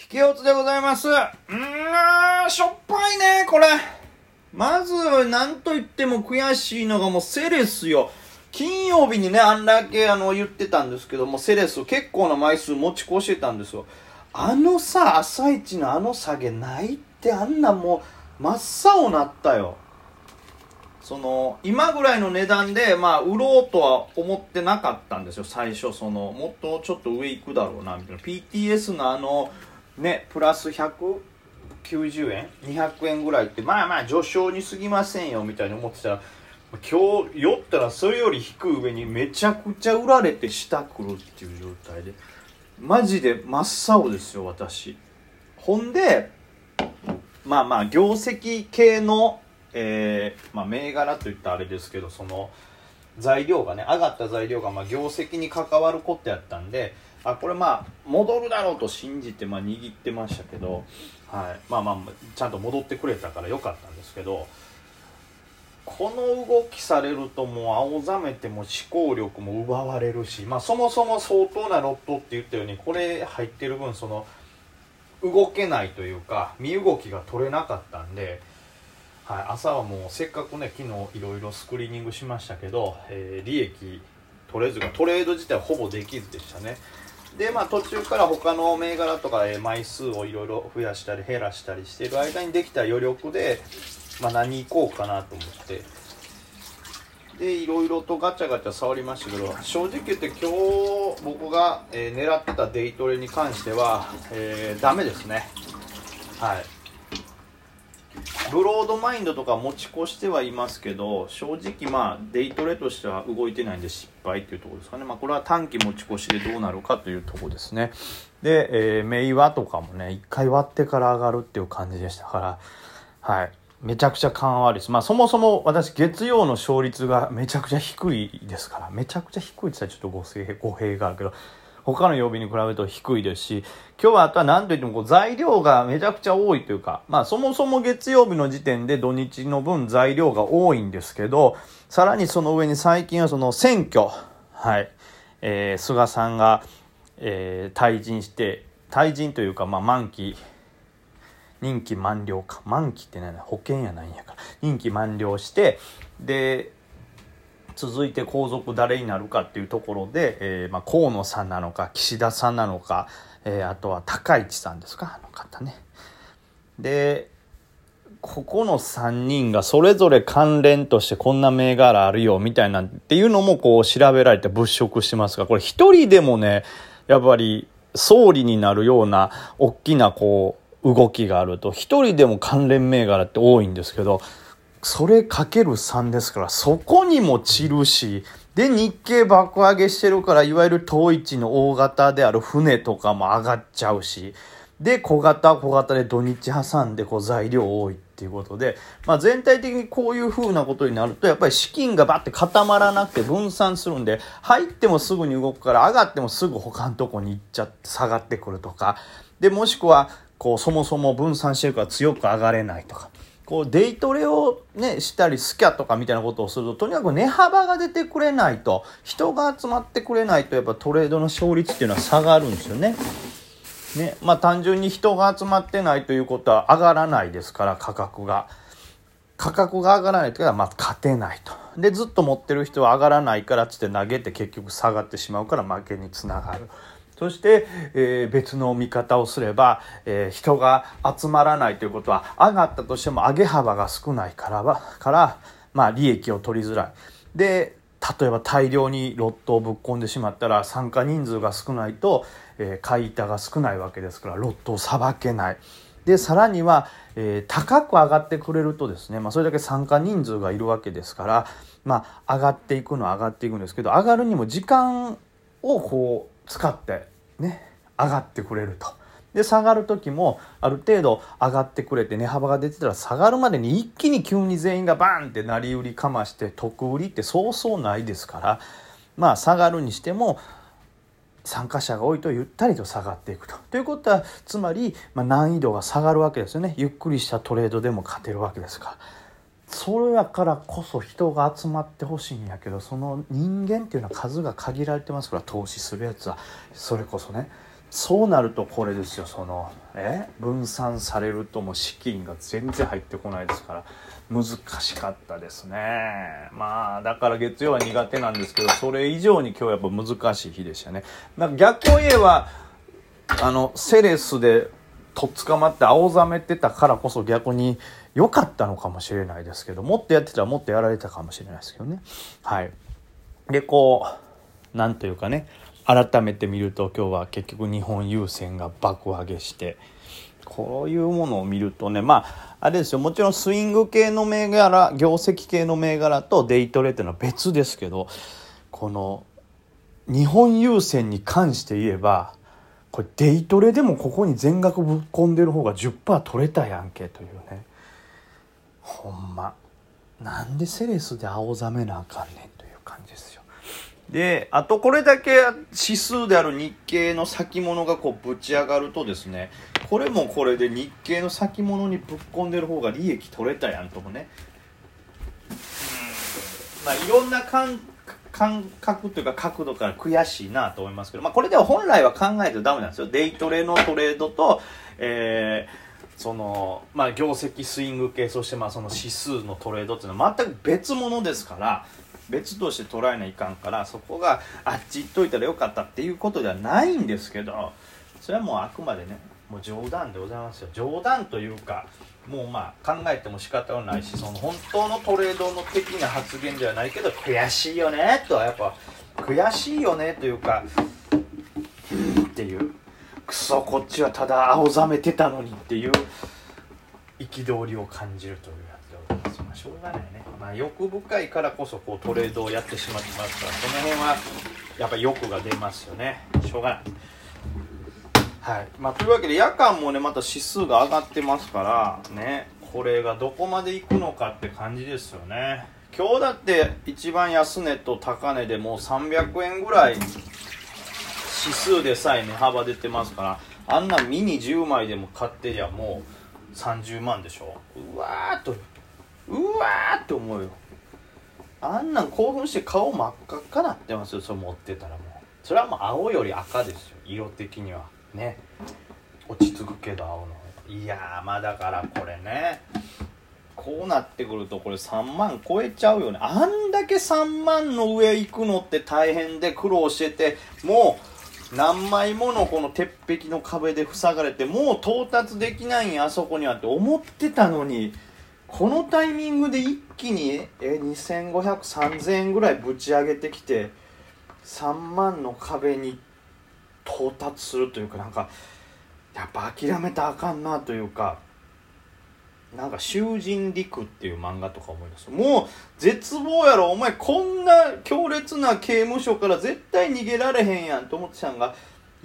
引き落ちでございます。うーん、しょっぱいね、これ。まず、なんと言っても悔しいのがもうセレスよ。金曜日にね、あんだけあの言ってたんですけども、セレス結構な枚数持ち越してたんですよ。あのさ、朝一のあの下げないってあんなもう、真っ青なったよ。その、今ぐらいの値段で、まあ、売ろうとは思ってなかったんですよ、最初。その、もっとちょっと上行くだろうな、みたいな。PTS のあの、ね、プラス190円 ?200 円ぐらいって、まあまあ序章に過ぎませんよ、みたいに思ってたら、今日酔ったらそれより低い上にめちゃくちゃ売られて下来るっていう状態でマジで真っ青ですよ私ほんでまあまあ業績系の、えーまあ、銘柄といったあれですけどその材料がね上がった材料がまあ業績に関わることやったんであこれまあ戻るだろうと信じてまあ握ってましたけど、はい、まあまあちゃんと戻ってくれたから良かったんですけどこの動きされるともう青ざめても思考力も奪われるし、まあ、そもそも相当なロットって言ったようにこれ入ってる分その動けないというか身動きが取れなかったんで、はい、朝はもうせっかくね昨日いろいろスクリーニングしましたけど、えー、利益取れずがトレード自体はほぼできずでしたね。でまあ途中から他の銘柄とか、枚数をいろいろ増やしたり減らしたりしている間にできた余力でまあ、何行こうかなと思って。でいろいろとガチャガチャ触りましたけど正直言って今日僕が、えー、狙ってたデイトレに関しては、えー、ダメですね。はい。ブロードマインドとか持ち越してはいますけど正直まあデイトレとしては動いてないんで失敗っていうところですかね。まあこれは短期持ち越しでどうなるかというところですね。で、えー、メイワとかもね一回割ってから上がるっていう感じでしたからはい。めちゃくちゃ緩和率。まあそもそも私月曜の勝率がめちゃくちゃ低いですから、めちゃくちゃ低いって言ったらちょっと語弊があるけど、他の曜日に比べると低いですし、今日はあとは何と言ってもこう材料がめちゃくちゃ多いというか、まあそもそも月曜日の時点で土日の分材料が多いんですけど、さらにその上に最近はその選挙、はい、えー、菅さんが、えー、退陣して、退陣というか、まあ満期、任期満了か。満期ってね保険やないんやから。任期満了してで続いて皇族誰になるかっていうところで、えーまあ、河野さんなのか岸田さんなのか、えー、あとは高市さんですかあの方ね。でここの3人がそれぞれ関連としてこんな銘柄あるよみたいなっていうのもこう調べられて物色してますがこれ一人でもねやっぱり総理になるような大きなこう動きがあると一人でも関連銘柄って多いんですけどそれかける3ですからそこにも散るしで日経爆上げしてるからいわゆる統一の大型である船とかも上がっちゃうしで小型小型で土日挟んでこう材料多いっていうことで、まあ、全体的にこういう風なことになるとやっぱり資金がバッて固まらなくて分散するんで入ってもすぐに動くから上がってもすぐ他のとこに行っちゃって下がってくるとか。でもしくはこうそもそも分散してるから強く上がれないとか。こうデイトレをねしたりスキャとかみたいなことをするととにかく値幅が出てくれないと人が集まってくれないとやっぱトレードの勝率っていうのは下がるんですよね。ねまあ単純に人が集まってないということは上がらないですから価格が。価格が上がらないというのはまあ勝てないと。でずっと持ってる人は上がらないからっつって投げて結局下がってしまうから負けにつながる。そして、えー、別の見方をすれば、えー、人が集まらないということは上がったとしても上げ幅が少ないからはからまあ利益を取りづらい。で例えば大量にロットをぶっ込んでしまったら参加人数が少ないと、えー、買い板が少ないわけですからロットをさばけない。でさらには、えー、高く上がってくれるとですね、まあ、それだけ参加人数がいるわけですから、まあ、上がっていくのは上がっていくんですけど上がるにも時間をこう使ってね上がってくれると。で下がる時もある程度上がってくれて値幅が出てたら下がるまでに一気に急に全員がバーンって成り売りかまして得売りってそうそうないですからまあ下がるにしても参加者が多いとゆったりと下がっていくと。ということはつまり、ま、難易度が下がるわけですよねゆっくりしたトレードでも勝てるわけですから。それやからこそ人が集まってほしいんやけどその人間っていうのは数が限られてます。から投資するやつは。それこそね。そうなるとこれですよ。そのえ？分散されるともう資金が全然入ってこないですから。難しかったですね。まあだから月曜は苦手なんですけどそれ以上に今日やっぱ難しい日でしたね。なんか逆を言えばあのセレスでとっ捕まって青ざめてたからこそ逆に良かったのかもしれないですけどもっとやってたらもっとやられたかもしれないですけどね。はい。でこうなんというかね改めて見ると今日は結局日本郵船が爆上げしてこういうものを見るとねまああれですよ。もちろんスイング系の銘柄業績系の銘柄とデイトレっていうのは別ですけどこの日本郵船に関して言えばこれデイトレでもここに全額ぶっ込んでる方が10%取れたやんけというね。ほんま。なんでセレスで青ざめなあかんねんという感じですよ。であとこれだけ指数である日経の先物がこうぶち上がるとですねこれもこれで日経の先物にぶっ込んでる方が利益取れたやんともね。まあいろんな感感覚というか角度から悔しいなと思いますけど、まあ、これでは本来は考えてダメなんですよ。デイトレのトレードと、えー、そのまあ業績スイング系そしてまあその指数のトレードっていうのは全く別物ですから別として捉えないかんからそこがあっち行っといたらよかったっていうことではないんですけどそれはもうあくまでねもう冗談でございますよ。冗談というかもうまあ考えても仕方がないしその本当のトレードの的な発言ではないけど悔しいよねとはやっぱ悔しいよねというかっていう。クソこっちはただ青ざめてたのにっていう憤りを感じるというやつでございます。まあしょうがないね。まあ欲深いからこそこうトレードをやってしまってますからその辺はやっぱ欲が出ますよね。しょうがない。はい。まあ、というわけで夜間もねまた指数が上がってますからね。これがどこまでいくのかって感じですよね。今日だって一番安値と高値でもう300円ぐらい指数でさえ値幅出てますからあんなミニ10枚でも買ってりゃもう30万でしょ。うわーっとうわーって思うよ。あんなん興奮して顔真っ赤っかなってますよそれ持ってたらもう。それはもう青より赤ですよ色的には。ね。落ち着くけど青のいやまあだからこれねこうなってくるとこれ3万超えちゃうよね。あんだけ3万の上行くのって大変で苦労しててもう何枚ものこの鉄壁の壁で塞がれてもう到達できないんやあそこにはって思ってたのにこのタイミングで一気にえ25003000円ぐらいぶち上げてきて3万の壁に到達するというかなんかやっぱ諦めたらあかんなというかなんか「囚人陸」っていう漫画とか思い出す。もう絶望やろお前こんな強烈な刑務所から絶対逃げられへんやんと思ってたんが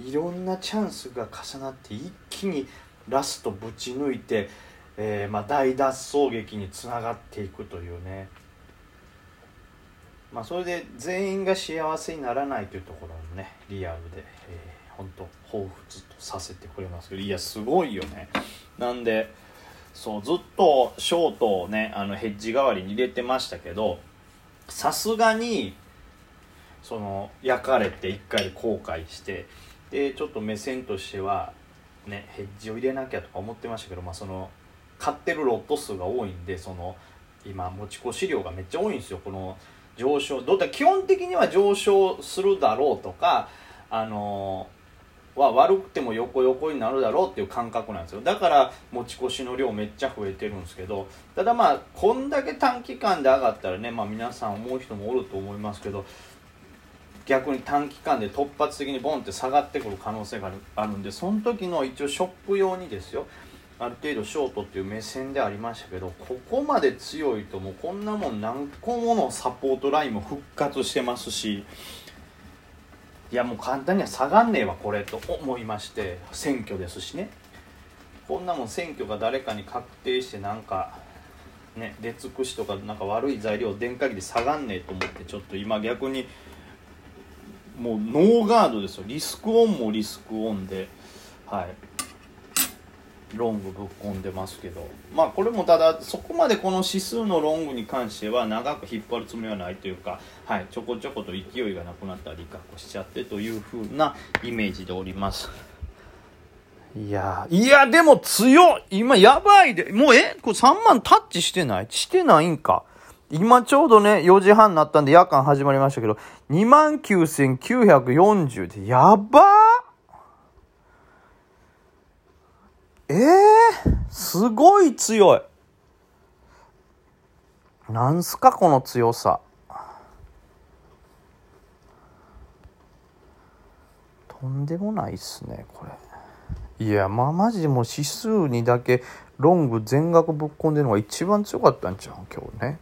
いろんなチャンスが重なって一気にラストぶち抜いて、えー、まあ、大脱走劇につながっていくというね。まあそれで全員が幸せにならないというところもねリアルで、えー本当彷彿とさせてくれますけど。いやすごいよね。なんでそうずっとショートをねあのヘッジ代わりに入れてましたけどさすがにその焼かれて1回後悔してでちょっと目線としてはねヘッジを入れなきゃとか思ってましたけど、まあ、その買ってるロット数が多いんでその今持ち越し量がめっちゃ多いんですよ。この上昇どうだ基本的には上昇するだろうとかあのは悪くても横横になるだろうっていう感覚なんですよ。だから持ち越しの量めっちゃ増えてるんですけどただまあこんだけ短期間で上がったらね、まあ、皆さん思う人もおると思いますけど逆に短期間で突発的にボンって下がってくる可能性があるんでその時の一応ショップ用にですよある程度ショートっていう目線でありましたけどここまで強いともうこんなもん何個ものサポートラインも復活してますしいやもう簡単には下がんねえわこれと思いまして選挙ですしね。こんなもん選挙が誰かに確定してなんかね出尽くしとかなんか悪い材料を電化機で下がんねえと思ってちょっと今逆にもうノーガードですよ。リスクオンもリスクオンで。はい。ロングぶっ込んでますけど。まあこれもただそこまでこの指数のロングに関しては長く引っ張るつもりはないというか、はい、ちょこちょこと勢いがなくなったり確保しちゃってという風なイメージでおります。いや、いや、でも強い。今やばいで。もうえ？これ3万タッチしてない？してないんか。今ちょうどね、4時半になったんで夜間始まりましたけど、29,940で、やばーえー、すごい強い。なんすかこの強さ。とんでもないっすね、これ。いや、まあマジもう指数にだけロング全額ぶっ込んでるのが一番強かったんちゃう今日ね。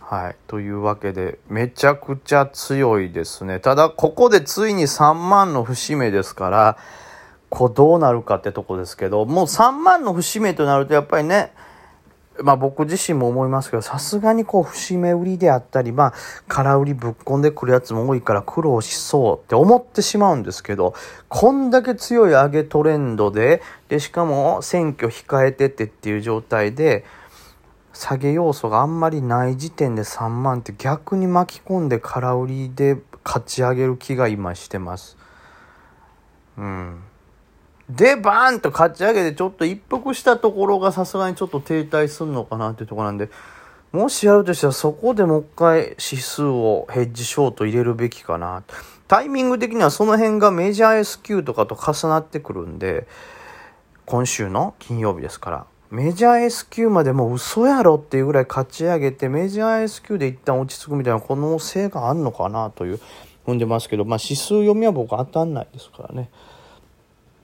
はい。というわけで、めちゃくちゃ強いですね。ただ、ここでついに3万の節目ですから、こうどうなるかってとこですけど、もう3万の節目となると、やっぱりね、まあ僕自身も思いますけど、さすがにこう節目売りであったり、まあ空売りぶっ込んでくるやつも多いから苦労しそうって思ってしまうんですけど、こんだけ強い上げトレンドで、で、しかも選挙控えててっていう状態で、下げ要素があんまりない時点で3万って逆に巻き込んで空売りで勝ち上げる気が今してます。うん。で、バーンと勝ち上げてちょっと一服したところがさすがにちょっと停滞するのかなっていうところなんで、もしやるとしたらそこでもう一回指数をヘッジショート入れるべきかな。タイミング的にはその辺がメジャー S q とかと重なってくるんで、今週の金曜日ですから。メジャー S q までもう嘘やろっていうぐらい勝ち上げて、メジャー S q で一旦落ち着くみたいな可能性があるのかなという踏んでますけど、まあ指数読みは僕当たんないですからね。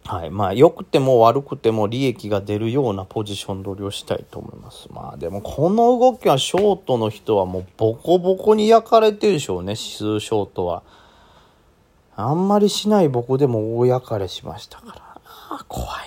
はい。まあ、良くても悪くても利益が出るようなポジション取りをしたいと思います。まあ、でもこの動きはショートの人はもうボコボコに焼かれてるでしょうね、指数ショートは。あんまりしない僕でも大焼かれしましたから。あ怖いな。